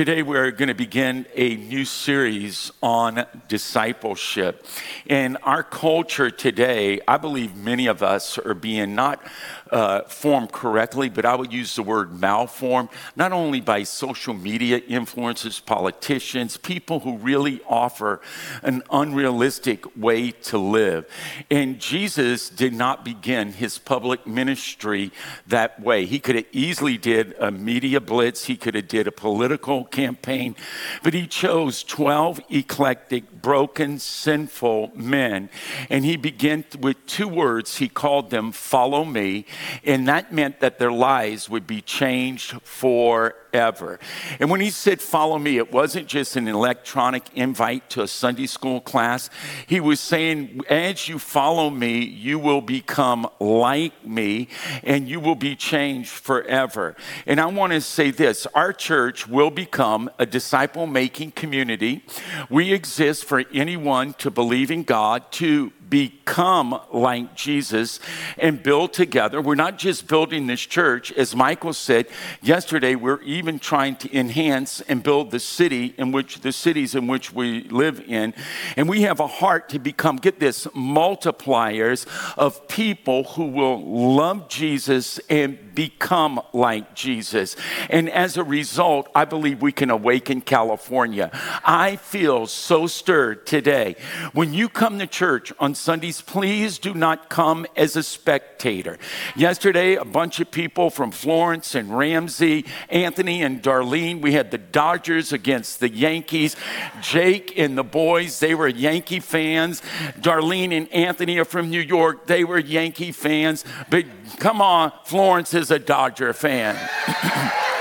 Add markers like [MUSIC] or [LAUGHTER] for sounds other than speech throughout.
Today, we're going to begin a new series on discipleship. In our culture today, I believe many of us are being not uh, formed correctly, but I would use the word malformed, not only by social media influencers, politicians, people who really offer an unrealistic way to live. And Jesus did not begin his public ministry that way. He could have easily did a media blitz, he could have did a political campaign, but he chose 12 eclectic, broken, sinful men. And he began with two words. He called them, Follow me. And that meant that their lives would be changed forever. And when he said, Follow me, it wasn't just an electronic invite to a Sunday school class. He was saying, As you follow me, you will become like me and you will be changed forever. And I want to say this our church will become a disciple making community. We exist for anyone to believe in God, to become like Jesus and build together. We're not just building this church, as Michael said yesterday, we're even trying to enhance and build the city in which the cities in which we live in. And we have a heart to become, get this, multipliers of people who will love Jesus and become like Jesus. And as a result, I believe we can awaken California. I feel so stirred today. When you come to church on Sundays, please do not come as a spectator. Yesterday, a bunch of people from Florence and Ramsey, Anthony and Darlene, we had the Dodgers against the Yankees. Jake and the boys, they were Yankee fans. Darlene and Anthony are from New York, they were Yankee fans. But come on, Florence is a Dodger fan. [CLEARS THROAT]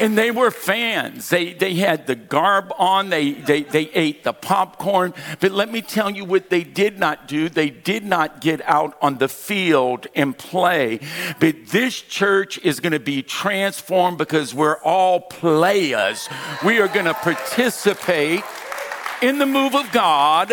and they were fans. They, they had the garb on, they, they, they ate the popcorn. But let me tell you what they did not do. They did not get out on the field and play. But this church is going to be transformed because we're all players. We are going to participate in the move of God.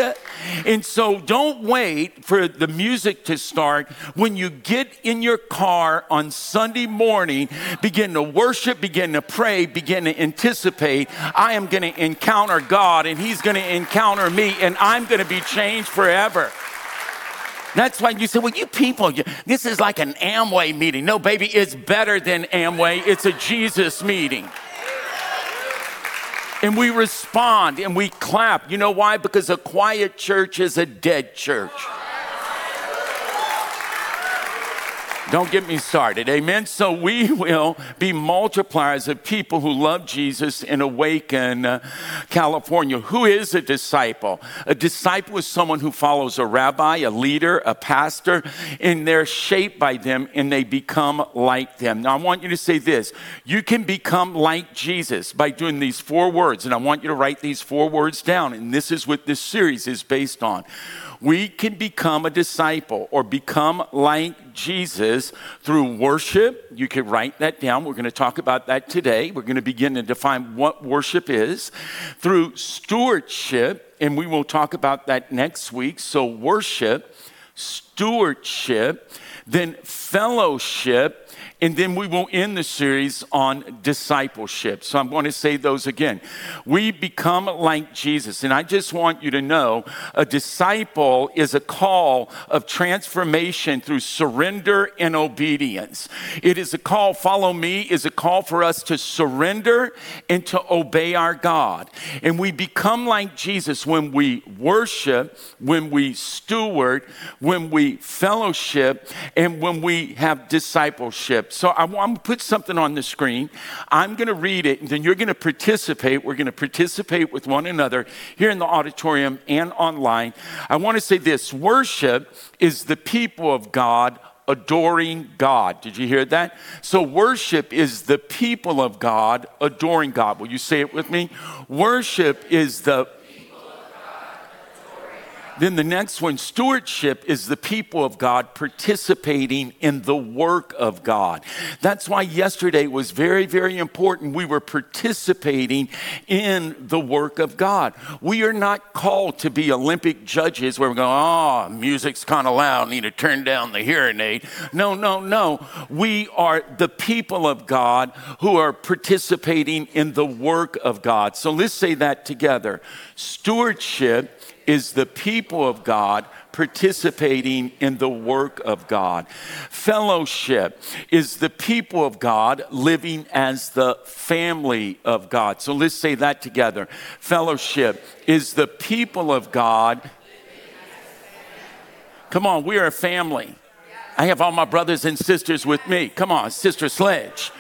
And so don't wait for the music to start. When you get in your car on Sunday morning, begin to worship, begin to pray, begin to anticipate. I am going to encounter God and He's going to encounter me and I'm going to be changed forever. That's why you say, well, you people, this is like an Amway meeting. No, baby, it's better than Amway. It's a Jesus meeting and we respond and we clap. You know why? Because a quiet church is a dead church. Don't get me started. Amen. So we [LAUGHS] will be multipliers of people who love Jesus and awaken uh, California. Who is a disciple? A disciple is someone who follows a rabbi, a leader, a pastor, and they're shaped by them and they become like them. Now I want you to say this. You can become like Jesus by doing these four words. And I want you to write these four words down. And this is what this series is based on. We can become a disciple or become like Jesus through worship. You can write that down. We're going to talk about that today. We're going to begin to define what worship is. Through stewardship, and we will talk about that next week. So, worship, stewardship, then fellowship, and then we will end the series on discipleship. So I'm going to say those again. We become like Jesus. And I just want you to know a disciple is a call of transformation through surrender and obedience. It is a call, follow me, is a call for us to surrender and to obey our God. And we become like Jesus when we worship, when we steward, when we fellowship, and when we have discipleship. So I'm, going to put something on the screen. I'm going to read it, and then you're going to participate. We're going to participate with one another here in the auditorium and online. I want to say this worship is the people of God adoring God. Did you hear that? So, worship is the people of God adoring God. Will you say it with me? Worship is the Then the next one, stewardship, is the people of God participating in the work of God. That's why yesterday was very, very important. We were participating in the work of God. We are not called to be Olympic judges where we go, oh, music's kind of loud, need to turn down the hearing aid. No, no, no. We are the people of God who are participating in the work of God. So let's say that together. Stewardship is the people of God participating in the work of God. Fellowship is the people of God living as the family of God. So let's say that together. Fellowship is the people of God. Come on, we are a family. I have all my brothers and sisters with me. Come on, Sister Sledge.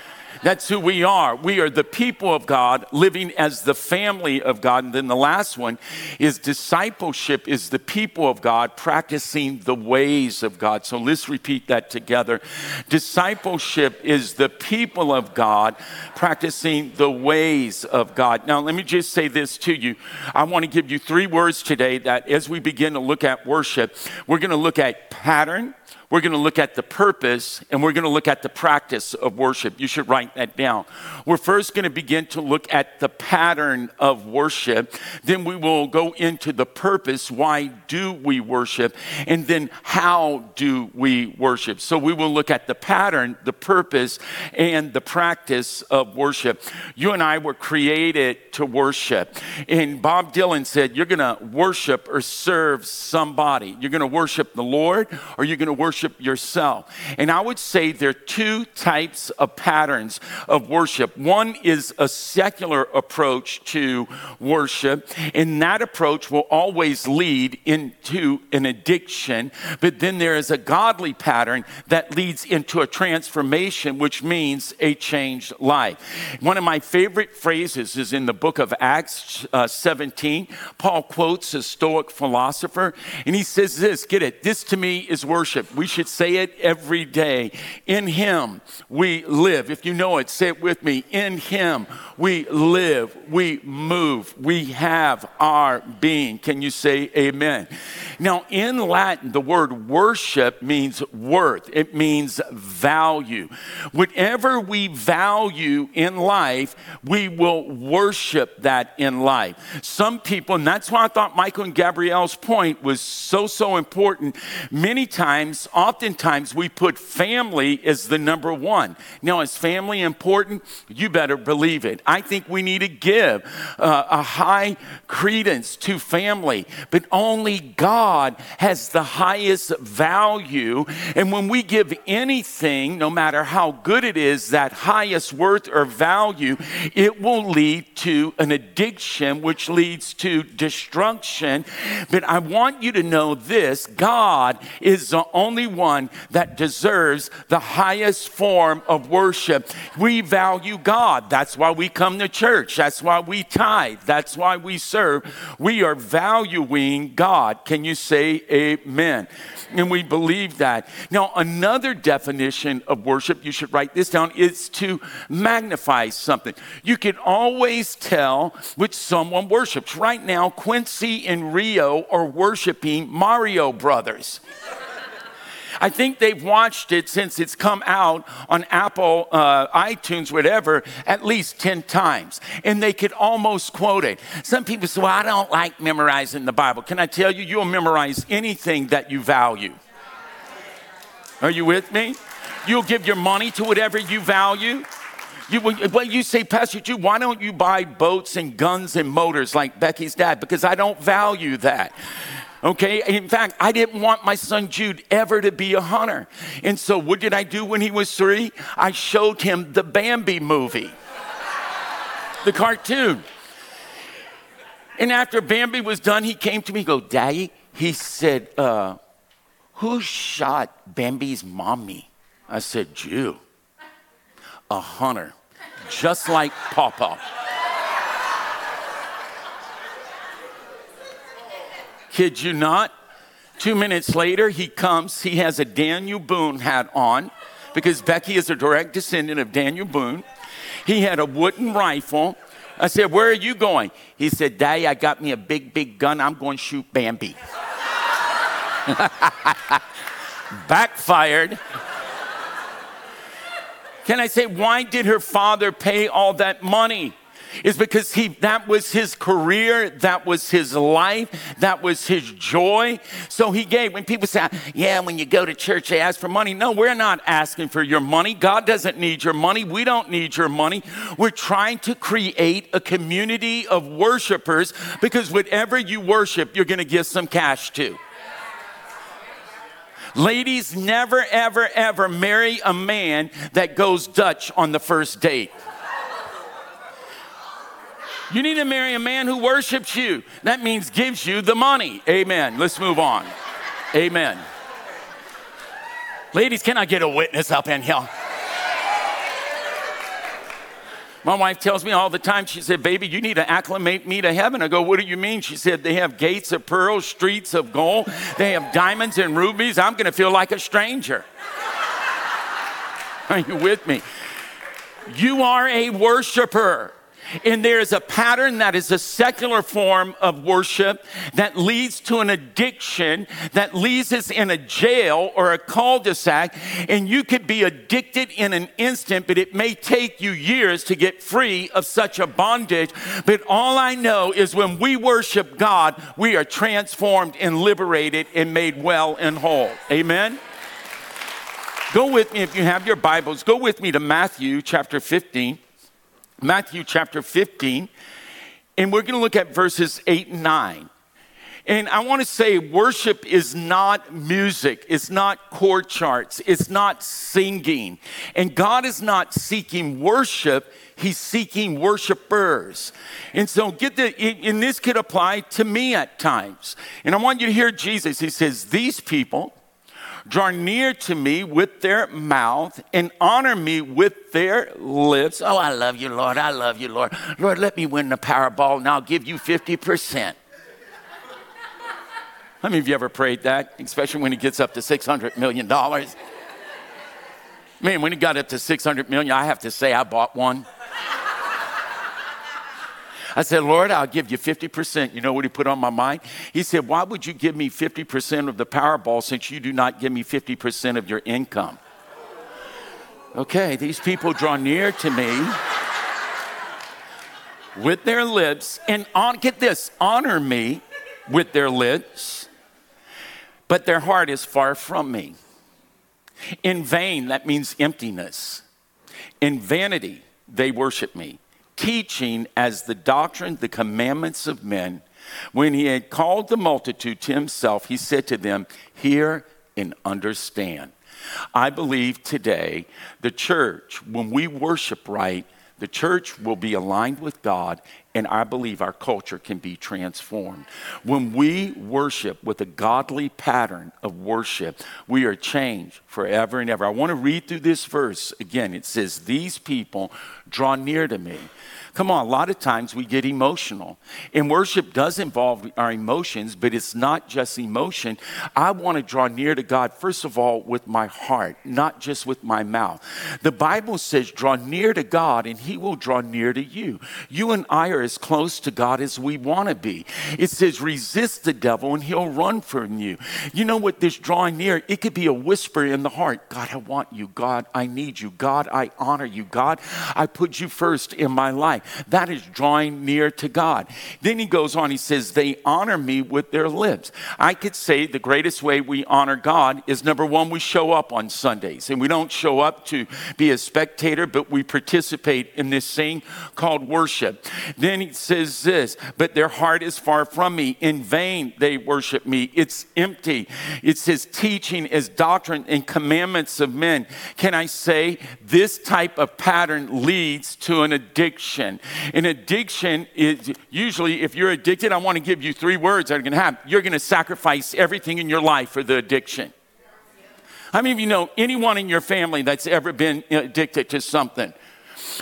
That's who we are. We are the people of God living as the family of God. And then the last one is discipleship is the people of God practicing the ways of God. So let's repeat that together. Discipleship is the people of God practicing the ways of God. Now, let me just say this to you. I want to give you three words today that as we begin to look at worship, we're going to look at pattern we're going to look at the purpose and we're going to look at the practice of worship. You should write that down. We're first going to begin to look at the pattern of worship. Then we will go into the purpose. Why do we worship? And then how do we worship? So we will look at the pattern, the purpose, and the practice of worship. You and I were created to worship. And Bob Dylan said, You're going to worship or serve somebody. You're going to worship the Lord or you're going to worship worship yourself. And I would say there are two types of patterns of worship. One is a secular approach to worship, and that approach will always lead into an addiction. But then there is a godly pattern that leads into a transformation, which means a changed life. One of my favorite phrases is in the book of Acts uh, 17. Paul quotes a Stoic philosopher, and he says this get it, this to me is worship. We should say it every day. In Him we live. If you know it, say it with me. In Him we live, we move, we have our being. Can you say amen? Now, in Latin, the word worship means worth, it means value. Whatever we value in life, we will worship that in life. Some people, and that's why I thought Michael and Gabrielle's point was so, so important. Many times, oftentimes, we put family as the number one. Now, is family important? You better believe it. I think we need to give uh, a high credence to family, but only God has the highest value. And when we give anything, no matter how good it is, that highest worth or value, it will lead to an addiction, which leads to destruction. But I want you to know this God is the only one that deserves the highest form of worship. We value God. That's why we come to church. That's why we tithe. That's why we serve. We are valuing God. Can you say amen? And we believe that. Now, another definition of worship, you should write this down, is to magnify something. You can always tell which someone worships. Right now, Quincy and Rio are worshiping Mario Brothers. I think they've watched it since it's come out on Apple, uh, iTunes, whatever, at least 10 times. And they could almost quote it. Some people say, Well, I don't like memorizing the Bible. Can I tell you, you'll memorize anything that you value. Are you with me? You'll give your money to whatever you value. You, well, you say, Pastor Jude, why don't you buy boats and guns and motors like Becky's dad? Because I don't value that. Okay. In fact, I didn't want my son Jude ever to be a hunter. And so, what did I do when he was three? I showed him the Bambi movie, the cartoon. And after Bambi was done, he came to me, go, Daddy, he said, uh, Who shot Bambi's mommy? I said, Jude, a hunter, just like Papa. Kid you not. Two minutes later, he comes. He has a Daniel Boone hat on because Becky is a direct descendant of Daniel Boone. He had a wooden rifle. I said, Where are you going? He said, Daddy, I got me a big, big gun. I'm going to shoot Bambi. [LAUGHS] Backfired. Can I say, why did her father pay all that money? Is because he that was his career, that was his life, that was his joy. So he gave. When people say, "Yeah, when you go to church, they ask for money." No, we're not asking for your money. God doesn't need your money. We don't need your money. We're trying to create a community of worshipers because whatever you worship, you're going to give some cash to. Ladies, never, ever, ever marry a man that goes Dutch on the first date. You need to marry a man who worships you. That means gives you the money. Amen. Let's move on. Amen. Ladies, can I get a witness up in here? My wife tells me all the time, she said, Baby, you need to acclimate me to heaven. I go, What do you mean? She said, They have gates of pearls, streets of gold, they have diamonds and rubies. I'm going to feel like a stranger. Are you with me? You are a worshiper. And there is a pattern that is a secular form of worship that leads to an addiction, that leaves us in a jail or a cul de sac. And you could be addicted in an instant, but it may take you years to get free of such a bondage. But all I know is when we worship God, we are transformed and liberated and made well and whole. Amen? Go with me if you have your Bibles, go with me to Matthew chapter 15. Matthew chapter 15, and we're going to look at verses 8 and 9. And I want to say worship is not music, it's not chord charts, it's not singing. And God is not seeking worship, He's seeking worshipers. And so, get the, and this could apply to me at times. And I want you to hear Jesus. He says, These people, draw near to me with their mouth and honor me with their lips. Oh, I love you, Lord. I love you, Lord. Lord, let me win the Powerball and I'll give you 50%. How many of you ever prayed that? Especially when it gets up to $600 million. Man, when it got up to 600 million, I have to say I bought one. I said, Lord, I'll give you 50%. You know what he put on my mind? He said, Why would you give me 50% of the Powerball since you do not give me 50% of your income? Okay, these people draw near to me with their lips and on, get this, honor me with their lips, but their heart is far from me. In vain, that means emptiness. In vanity, they worship me teaching as the doctrine, the commandments of men. When he had called the multitude to himself, he said to them, Hear and understand. I believe today the church, when we worship right, the church will be aligned with God, and I believe our culture can be transformed. When we worship with a godly pattern of worship, we are changed forever and ever. I want to read through this verse again. It says, These people draw near to me. Come on, a lot of times we get emotional. And worship does involve our emotions, but it's not just emotion. I want to draw near to God, first of all, with my heart, not just with my mouth. The Bible says, draw near to God, and He will draw near to you. You and I are as close to God as we want to be. It says, resist the devil, and he'll run from you. You know what this drawing near, it could be a whisper in the heart God, I want you. God, I need you. God, I honor you. God, I put you first in my life. That is drawing near to God. Then he goes on, he says, They honor me with their lips. I could say the greatest way we honor God is number one, we show up on Sundays. And we don't show up to be a spectator, but we participate in this thing called worship. Then he says this, But their heart is far from me. In vain they worship me. It's empty. It's his teaching his doctrine and commandments of men. Can I say this type of pattern leads to an addiction? An addiction is usually, if you're addicted, I want to give you three words that are going to happen. You're going to sacrifice everything in your life for the addiction. How many of you know anyone in your family that's ever been addicted to something?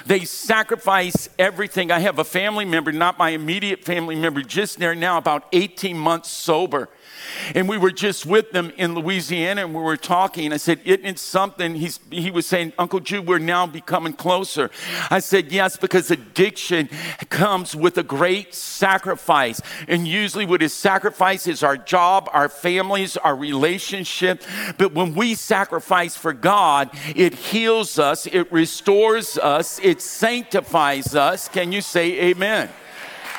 They sacrifice everything. I have a family member, not my immediate family member, just there now, about 18 months sober. And we were just with them in Louisiana and we were talking. I said, Isn't it something? He's, he was saying, Uncle Jude, we're now becoming closer. I said, Yes, because addiction comes with a great sacrifice. And usually, what is sacrifice is our job, our families, our relationship. But when we sacrifice for God, it heals us, it restores us, it sanctifies us. Can you say amen?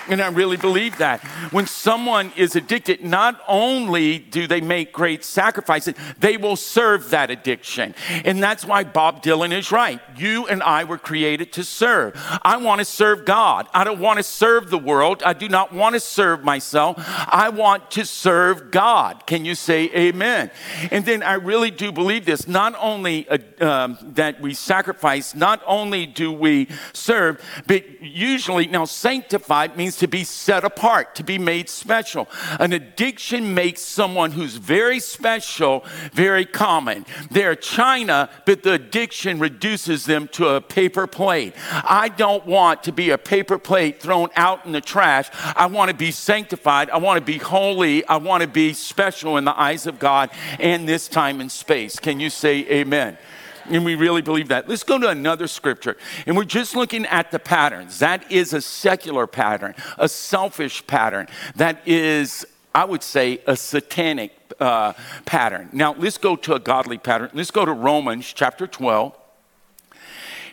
And I really believe that. When someone is addicted, not only do they make great sacrifices, they will serve that addiction. And that's why Bob Dylan is right. You and I were created to serve. I want to serve God. I don't want to serve the world. I do not want to serve myself. I want to serve God. Can you say amen? And then I really do believe this. Not only uh, um, that we sacrifice, not only do we serve, but usually, now sanctified means to be set apart, to be made special. An addiction makes someone who's very special very common. They're China, but the addiction reduces them to a paper plate. I don't want to be a paper plate thrown out in the trash. I want to be sanctified. I want to be holy. I want to be special in the eyes of God and this time and space. Can you say amen? And we really believe that. Let's go to another scripture. And we're just looking at the patterns. That is a secular pattern, a selfish pattern. That is, I would say, a satanic uh, pattern. Now, let's go to a godly pattern. Let's go to Romans chapter 12.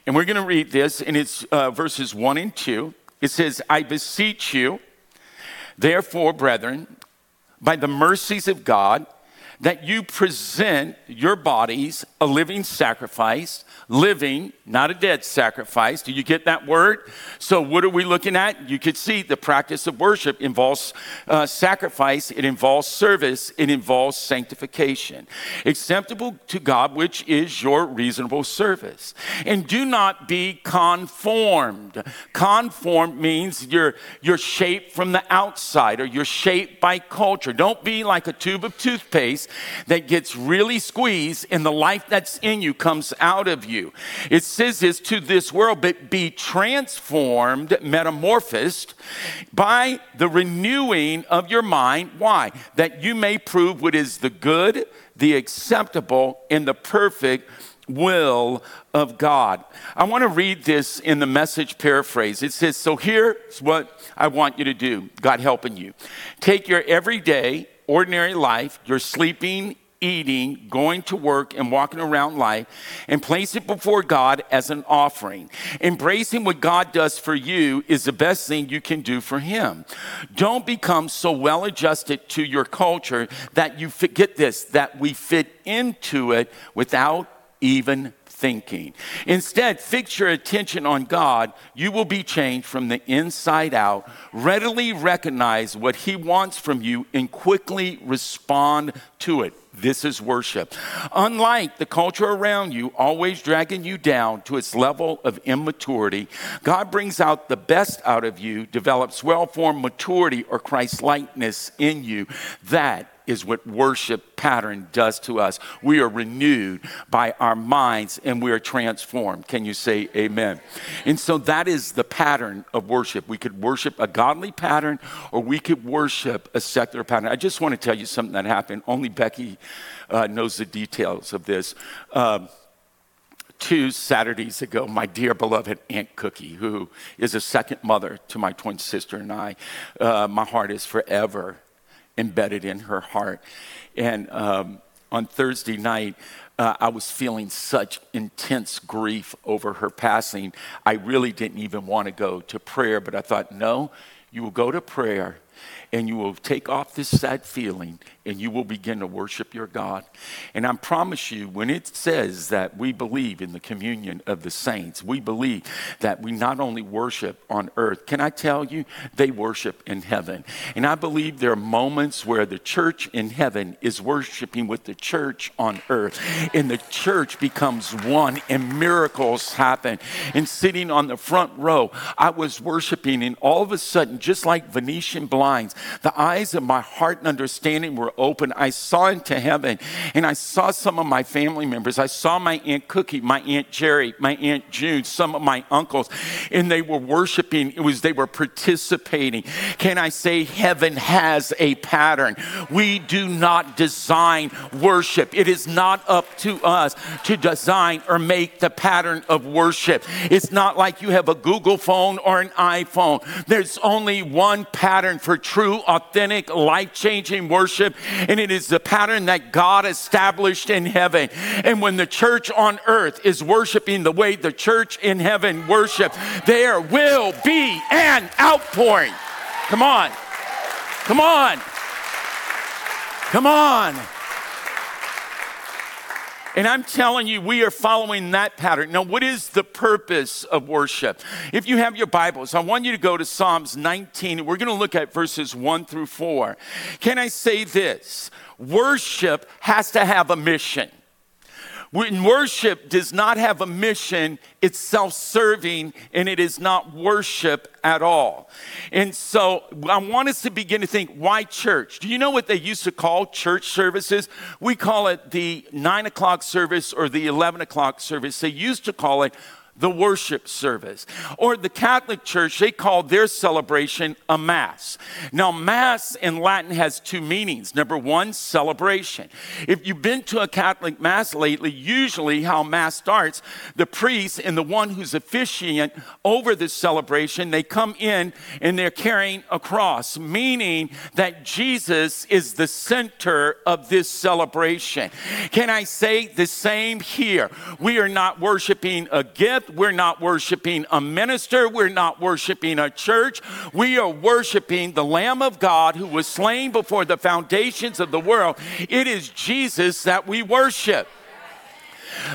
And we're going to read this, and it's uh, verses 1 and 2. It says, I beseech you, therefore, brethren, by the mercies of God, that you present your bodies a living sacrifice, living, not a dead sacrifice. Do you get that word? So, what are we looking at? You could see the practice of worship involves uh, sacrifice, it involves service, it involves sanctification. Acceptable to God, which is your reasonable service. And do not be conformed. Conformed means you're, you're shaped from the outside or you're shaped by culture. Don't be like a tube of toothpaste that gets really squeezed and the life that's in you comes out of you. It says this to this world, but be transformed, metamorphosed by the renewing of your mind. Why? That you may prove what is the good, the acceptable, and the perfect will of God. I want to read this in the message paraphrase. It says, So here's what I want you to do, God helping you. Take your everyday, ordinary life, your sleeping, eating, going to work, and walking around life, and place it before God as an offering. Embracing what God does for you is the best thing you can do for Him. Don't become so well adjusted to your culture that you forget this, that we fit into it without even thinking. Instead, fix your attention on God. You will be changed from the inside out. Readily recognize what He wants from you and quickly respond to it. This is worship. Unlike the culture around you, always dragging you down to its level of immaturity, God brings out the best out of you, develops well formed maturity or Christ likeness in you. That is what worship pattern does to us. We are renewed by our minds and we are transformed. Can you say amen? And so that is the pattern of worship. We could worship a godly pattern or we could worship a secular pattern. I just want to tell you something that happened. Only Becky uh, knows the details of this. Um, two Saturdays ago, my dear beloved Aunt Cookie, who is a second mother to my twin sister and I, uh, my heart is forever embedded in her heart. And um, on Thursday night, uh, I was feeling such intense grief over her passing. I really didn't even want to go to prayer, but I thought, no, you will go to prayer and you will take off this sad feeling and you will begin to worship your God. And I promise you, when it says that we believe in the communion of the saints, we believe that we not only worship on earth, can I tell you, they worship in heaven. And I believe there are moments where the church in heaven is worshiping with the church on earth, and the church becomes one, and miracles happen. And sitting on the front row, I was worshiping, and all of a sudden, just like Venetian blind minds. The eyes of my heart and understanding were open. I saw into heaven and I saw some of my family members. I saw my Aunt Cookie, my Aunt Jerry, my Aunt June, some of my uncles, and they were worshiping. It was they were participating. Can I say heaven has a pattern? We do not design worship. It is not up to us to design or make the pattern of worship. It's not like you have a Google phone or an iPhone. There's only one pattern for true, authentic, life changing worship, and it is the pattern that God established in heaven. And when the church on earth is worshiping the way the church in heaven worship, there will be an outpouring. Come on. Come on. Come on. And I'm telling you, we are following that pattern. Now, what is the purpose of worship? If you have your Bibles, I want you to go to Psalms 19. We're going to look at verses 1 through 4. Can I say this? Worship has to have a mission. When worship does not have a mission, it's self serving and it is not worship at all. And so I want us to begin to think why church? Do you know what they used to call church services? We call it the nine o'clock service or the 11 o'clock service. They used to call it the worship service. Or the Catholic Church, they call their celebration a Mass. Now, Mass in Latin has two meanings. Number one, celebration. If you've been to a Catholic Mass lately, usually how Mass starts, the priest and the one who's officiant over the celebration, they come in and they're carrying a cross, meaning that Jesus is the center of this celebration. Can I say the same here? We are not worshiping a gift we're not worshiping a minister. We're not worshiping a church. We are worshiping the Lamb of God who was slain before the foundations of the world. It is Jesus that we worship.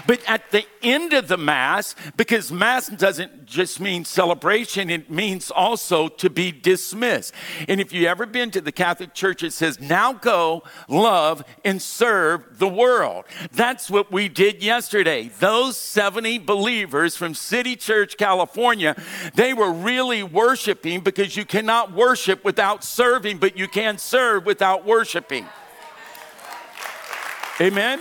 But at the end of the Mass, because Mass doesn't just mean celebration, it means also to be dismissed. And if you've ever been to the Catholic Church, it says, now go, love, and serve the world. That's what we did yesterday. Those 70 believers from City Church, California, they were really worshiping because you cannot worship without serving, but you can serve without worshiping. Amen.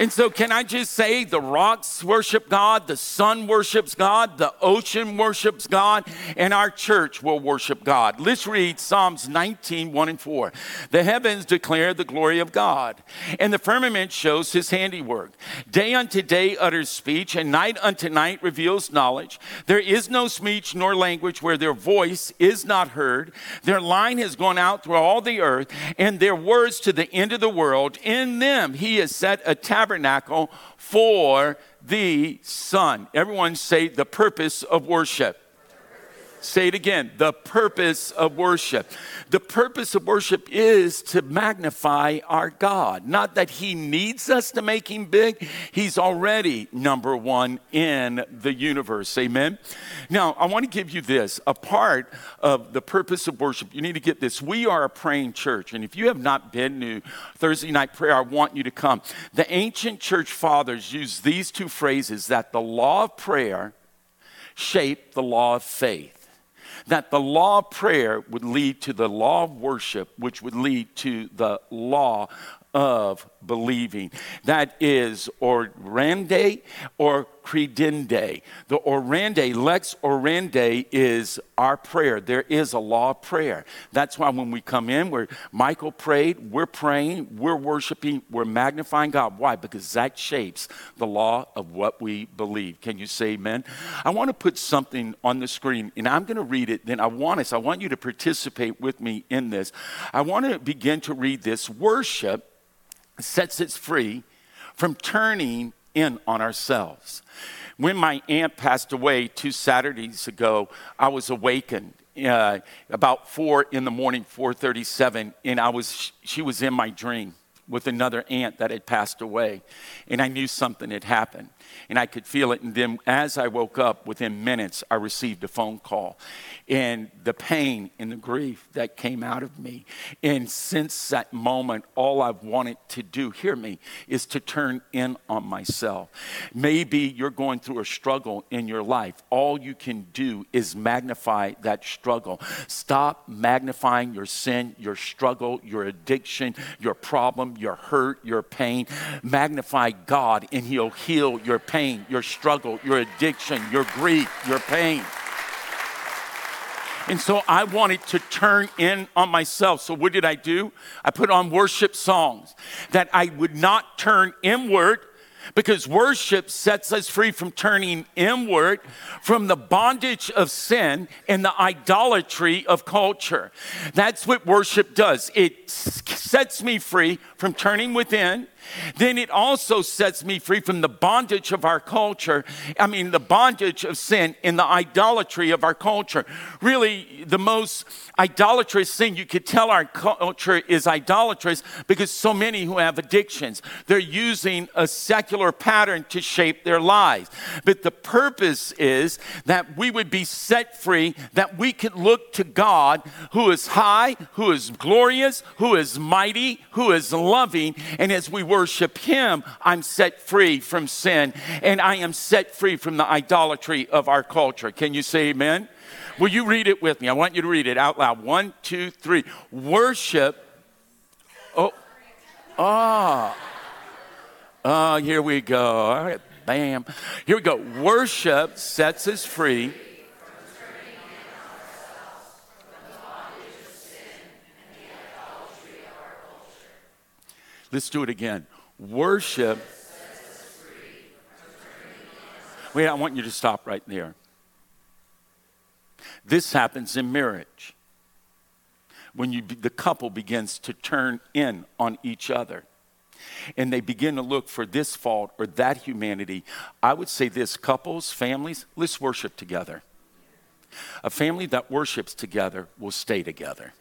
And so, can I just say the rocks worship God, the sun worships God, the ocean worships God, and our church will worship God? Let's read Psalms 19, 1 and 4. The heavens declare the glory of God, and the firmament shows his handiwork. Day unto day utters speech, and night unto night reveals knowledge. There is no speech nor language where their voice is not heard. Their line has gone out through all the earth, and their words to the end of the world. In them he has set a tabernacle tabernacle for the Son. Everyone say the purpose of worship. Say it again the purpose of worship. The purpose of worship is to magnify our God. Not that He needs us to make Him big, He's already number one in the universe. Amen. Now, I want to give you this a part of the purpose of worship. You need to get this. We are a praying church. And if you have not been to Thursday night prayer, I want you to come. The ancient church fathers used these two phrases that the law of prayer shaped the law of faith that the law of prayer would lead to the law of worship, which would lead to the law of believing. That is orandi or credendi. The orandi, lex orandi, is our prayer. There is a law of prayer. That's why when we come in, where Michael prayed, we're praying, we're worshiping, we're magnifying God. Why? Because that shapes the law of what we believe. Can you say amen? I want to put something on the screen, and I'm going to read it. Then I want us, I want you to participate with me in this. I want to begin to read this. Worship sets us free from turning in on ourselves. When my aunt passed away two Saturdays ago, I was awakened uh, about four in the morning, 4:37, and I was she was in my dream. With another aunt that had passed away, and I knew something had happened, and I could feel it. And then, as I woke up, within minutes, I received a phone call, and the pain and the grief that came out of me. And since that moment, all I've wanted to do, hear me, is to turn in on myself. Maybe you're going through a struggle in your life. All you can do is magnify that struggle. Stop magnifying your sin, your struggle, your addiction, your problem, your hurt, your pain. Magnify God, and He'll heal your pain, your struggle, your addiction, your grief, your pain. And so I wanted to turn in on myself. So what did I do? I put on worship songs that I would not turn inward because worship sets us free from turning inward from the bondage of sin and the idolatry of culture. That's what worship does. It sets me free from turning within then it also sets me free from the bondage of our culture. I mean, the bondage of sin and the idolatry of our culture. Really, the most idolatrous thing you could tell our culture is idolatrous because so many who have addictions, they're using a secular pattern to shape their lives. But the purpose is that we would be set free, that we could look to God who is high, who is glorious, who is mighty, who is loving, and as we worship Him, I'm set free from sin and I am set free from the idolatry of our culture. Can you say amen? Will you read it with me? I want you to read it out loud. One, two, three. Worship. Oh, ah. Oh, here we go. All right, bam. Here we go. Worship sets us free Let's do it again. Worship. Wait, I want you to stop right there. This happens in marriage when you, the couple begins to turn in on each other and they begin to look for this fault or that humanity. I would say this couples, families, let's worship together. A family that worships together will stay together.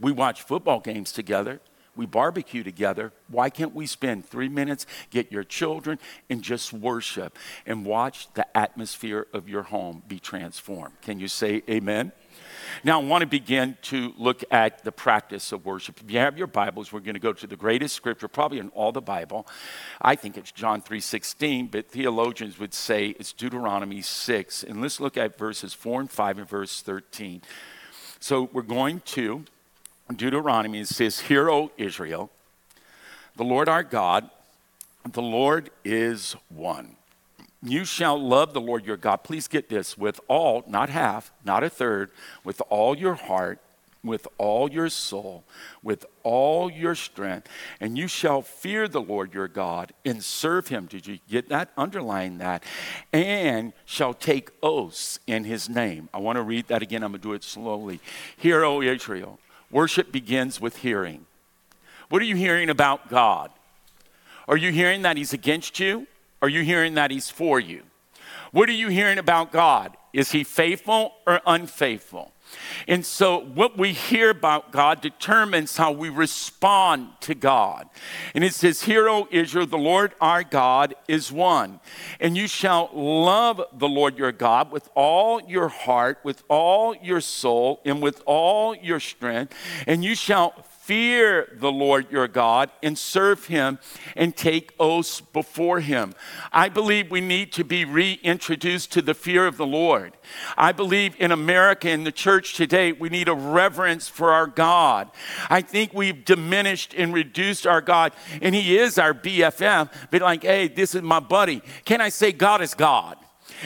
We watch football games together we barbecue together. Why can't we spend three minutes, get your children, and just worship and watch the atmosphere of your home be transformed? Can you say amen? Now, I want to begin to look at the practice of worship. If you have your Bibles, we're going to go to the greatest scripture, probably in all the Bible. I think it's John 3.16, but theologians would say it's Deuteronomy 6. And let's look at verses 4 and 5 and verse 13. So we're going to Deuteronomy, says, Hear, O Israel, the Lord our God, the Lord is one. You shall love the Lord your God. Please get this with all, not half, not a third, with all your heart, with all your soul, with all your strength, and you shall fear the Lord your God and serve him. Did you get that? Underline that. And shall take oaths in his name. I want to read that again. I'm going to do it slowly. Hear, O Israel, Worship begins with hearing. What are you hearing about God? Are you hearing that He's against you? Are you hearing that He's for you? What are you hearing about God? Is He faithful or unfaithful? And so, what we hear about God determines how we respond to God. And it says, Hear, O Israel, the Lord our God is one. And you shall love the Lord your God with all your heart, with all your soul, and with all your strength. And you shall fear the Lord your God and serve him and take oaths before him. I believe we need to be reintroduced to the fear of the Lord. I believe in America, in the church today, we need a reverence for our God. I think we've diminished and reduced our God, and he is our BFF, but like, hey, this is my buddy. Can I say God is God?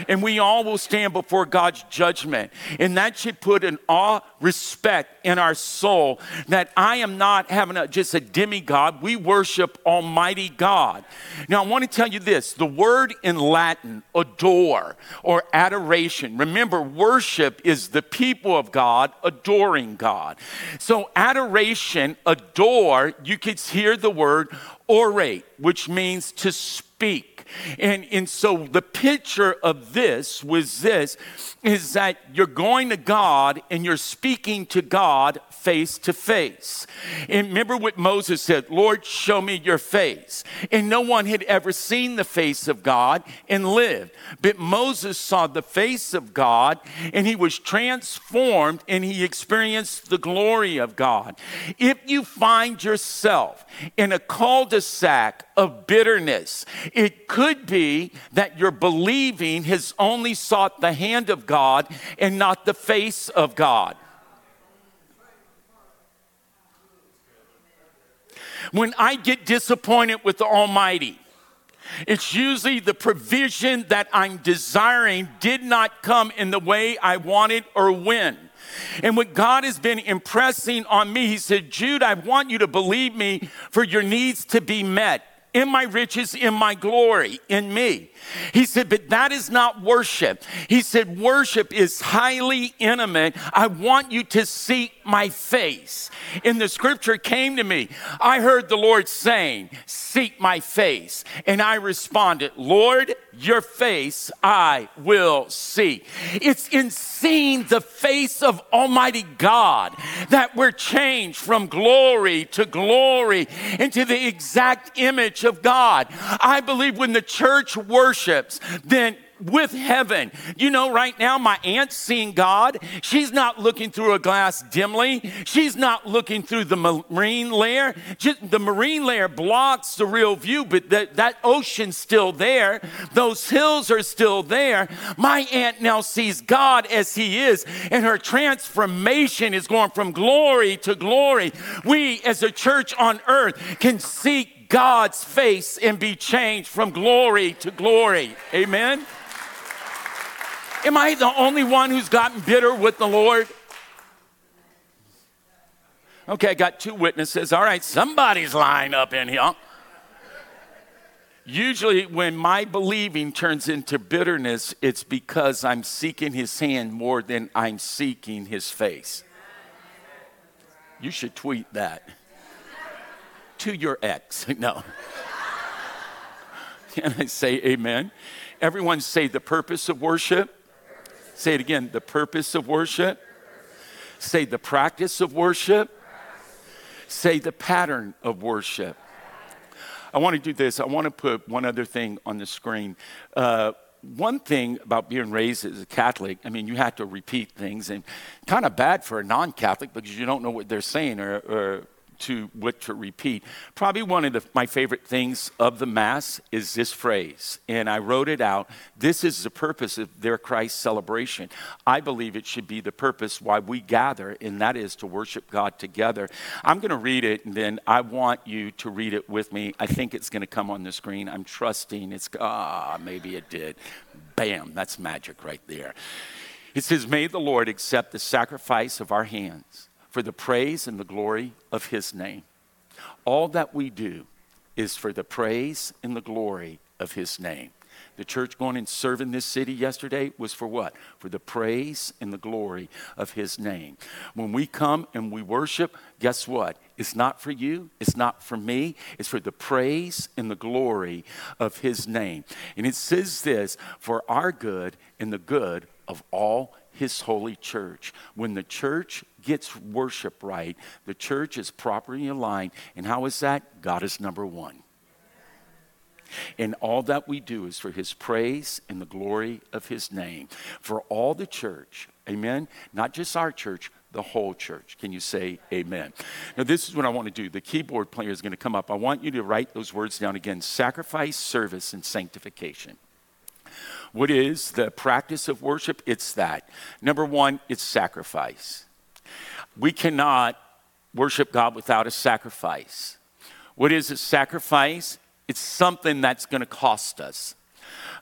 And we all will stand before God's judgment. And that should put an awe, respect in our soul that I am not having a, just a demigod. We worship Almighty God. Now, I want to tell you this the word in Latin, adore or adoration, remember, worship is the people of God adoring God. So, adoration, adore, you could hear the word orate, which means to speak speak. And, and so the picture of this was this is that you're going to God and you're speaking to God face to face. And remember what Moses said Lord, show me your face. And no one had ever seen the face of God and lived. But Moses saw the face of God and he was transformed and he experienced the glory of God. If you find yourself in a cul de sac of bitterness, it could be that your believing has only sought the hand of God and not the face of God. When I get disappointed with the Almighty, it's usually the provision that I'm desiring did not come in the way I wanted or when. And what God has been impressing on me, He said, Jude, I want you to believe me for your needs to be met in my riches, in my glory, in me. He said, but that is not worship. He said, worship is highly intimate. I want you to seek my face. And the scripture came to me. I heard the Lord saying, Seek my face. And I responded, Lord, your face I will see. It's in seeing the face of Almighty God that we're changed from glory to glory into the exact image of God. I believe when the church worships, then with heaven. You know, right now, my aunt's seeing God. She's not looking through a glass dimly, she's not looking through the marine layer. Just, the marine layer blocks the real view, but that ocean's still there. Those hills are still there. My aunt now sees God as He is, and her transformation is going from glory to glory. We, as a church on earth, can seek God's face and be changed from glory to glory. Amen. Am I the only one who's gotten bitter with the Lord? Okay, I got two witnesses. All right, somebody's lying up in here. Usually, when my believing turns into bitterness, it's because I'm seeking his hand more than I'm seeking his face. You should tweet that to your ex. [LAUGHS] No. Can I say amen? Everyone say the purpose of worship Say it again the purpose of worship. Say the practice of worship. Say the pattern of worship. I want to do this. I want to put one other thing on the screen. Uh, one thing about being raised as a Catholic, I mean, you have to repeat things, and kind of bad for a non Catholic because you don't know what they're saying or, or to what to repeat. Probably one of the, my favorite things of the Mass is this phrase, and I wrote it out. This is the purpose of the Eucharist celebration. I believe it should be the purpose why we gather, and that is to worship God together. I'm going to read it, and then I want you to read it with me. I think it's going to come on the screen. I'm trusting it's, ah, maybe it did. Bam, that's magic right there. It says, May the Lord accept the sacrifice of our hands for the praise and the glory of his name. All that we do is for the praise and the glory of his name. The church going and serving this city yesterday was for what? For the praise and the glory of his name. When we come and we worship, guess what? It's not for you, it's not for me, it's for the praise and the glory of his name. And it says this for our good and the good of all his holy church. When the church gets worship right, the church is properly aligned. And how is that? God is number one. And all that we do is for his praise and the glory of his name. For all the church, amen? Not just our church, the whole church. Can you say amen? Now, this is what I want to do. The keyboard player is going to come up. I want you to write those words down again sacrifice, service, and sanctification. What is the practice of worship? It's that. Number one, it's sacrifice. We cannot worship God without a sacrifice. What is a sacrifice? It's something that's going to cost us.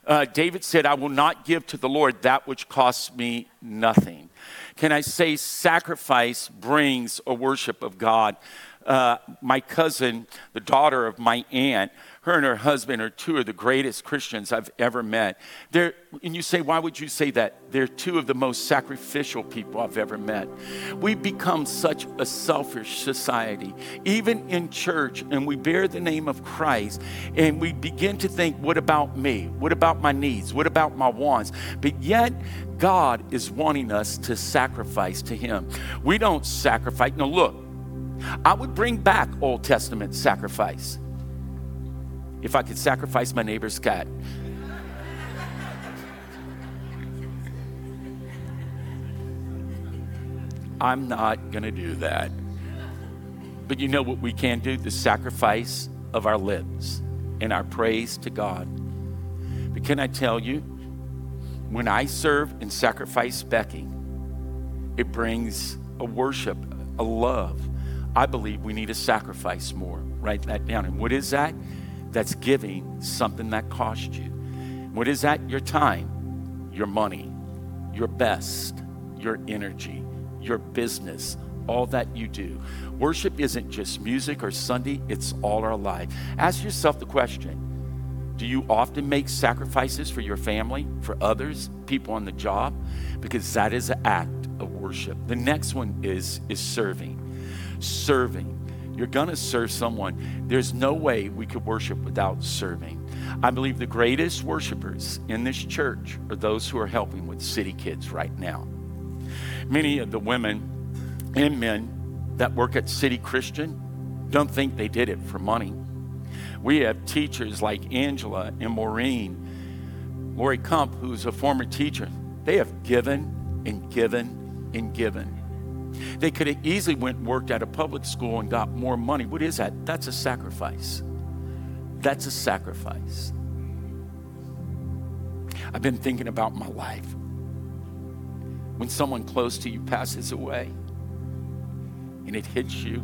Uh, David said, I will not give to the Lord that which costs me nothing. Can I say sacrifice brings a worship of God? Uh, my cousin, the daughter of my aunt, her and her husband are two of the greatest Christians I've ever met. They're, and you say, why would you say that? They're two of the most sacrificial people I've ever met. We've become such a selfish society, even in church, and we bear the name of Christ, and we begin to think, what about me? What about my needs? What about my wants? But yet, God is wanting us to sacrifice to Him. We don't sacrifice. No, look, I would bring back Old Testament sacrifice if I could sacrifice my neighbor's cat. I'm not going to do that. But you know what we can do? The sacrifice of our lips and our praise to God. But can I tell you, when I serve and sacrifice Becky, it brings a worship, a love. I believe we need to sacrifice more. Write that down. And what is that? That's giving something that cost you. What is that? Your time, your money, your best, your energy, your business, all that you do. Worship isn't just music or Sunday, it's all our life. Ask yourself the question Do you often make sacrifices for your family, for others, people on the job? Because that is an act of worship. The next one is, is serving. Serving you're going to serve someone. There's no way we could worship without serving. I believe the greatest worshipers in this church are those who are helping with city kids right now. Many of the women and men that work at City Christian don't think they did it for money. We have teachers like Angela and Maureen, Lori Kump, who's a former teacher. They have given and given and given. They could have easily went and worked at a public school and got more money. What is that? That's a sacrifice. That's a sacrifice. I've been thinking about my life. When someone close to you passes away and it hits you,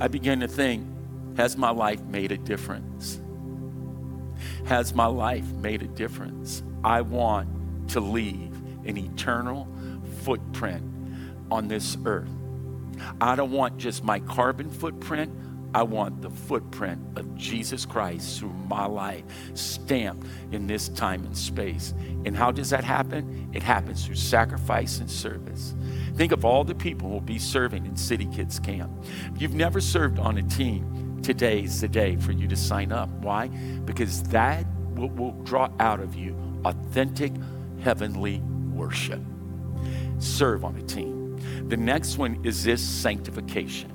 I begin to think, has my life made a difference? Has my life made a difference? I want to leave an eternal footprint on this earth. I don't want just my carbon footprint. I want the footprint of Jesus Christ through my life stamped in this time and space. And how does that happen? It happens through sacrifice and service. Think of all the people who will be serving in City Kids Camp. If you've never served on a team, today is the day for you to sign up. Why? Because that will, will draw out of you authentic heavenly worship. Serve on a team. The next one is this sanctification.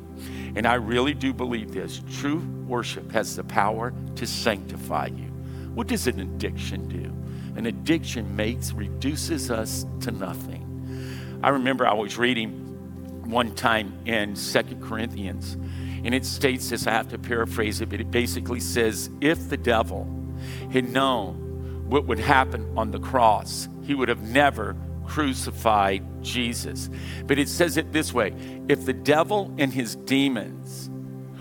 And I really do believe this true worship has the power to sanctify you. What does an addiction do? An addiction makes, reduces us to nothing. I remember I was reading one time in Second Corinthians, and it states this, I have to paraphrase it, but it basically says, if the devil had known what would happen on the cross, he would have never crucified Jesus. But it says it this way if the devil and his demons,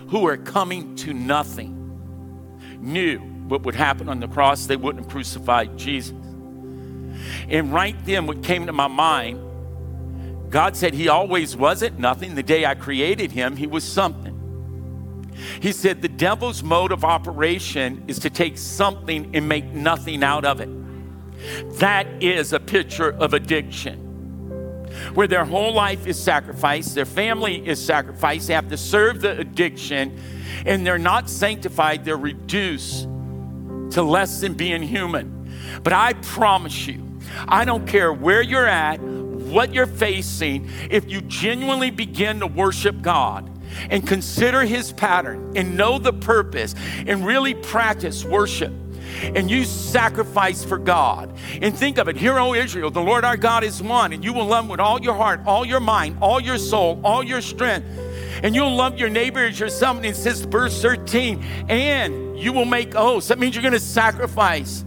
who are coming to nothing, knew what would happen on the cross, they wouldn't have crucified Jesus. And right then, what came to my mind, God said He always wasn't nothing. The day I created Him, He was something. He said the devil's mode of operation is to take something and make nothing out of it. That is a picture of addiction. Where their whole life is sacrificed, their family is sacrificed, they have to serve the addiction, and they're not sanctified, they're reduced to less than being human. But I promise you, I don't care where you're at, what you're facing, if you genuinely begin to worship God and consider His pattern and know the purpose and really practice worship, and you sacrifice for God. And think of it, hear, O Israel, the Lord our God is one, and you will love with all your heart, all your mind, all your soul, all your strength. And you'll love your neighbor as yourself. And it says, verse 13, and you will make oaths. That means you're going to sacrifice.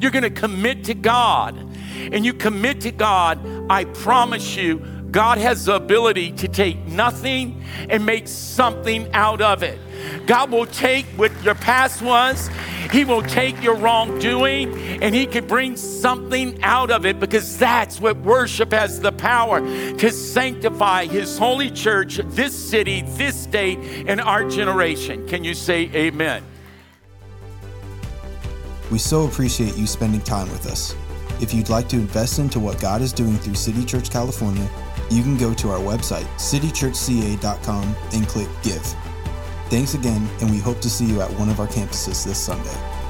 You're going to commit to God. And you commit to God, I promise you, God has the ability to take nothing and make something out of it. God will take what your past was, He will take your wrongdoing, and He can bring something out of it because that's what worship has the power to sanctify His holy church, this city, this state, and our generation. Can you say amen? We so appreciate you spending time with us. If you'd like to invest into what God is doing through City Church California, you can go to our website, citychurchca.com, and click Give. Thanks again, and we hope to see you at one of our campuses this Sunday.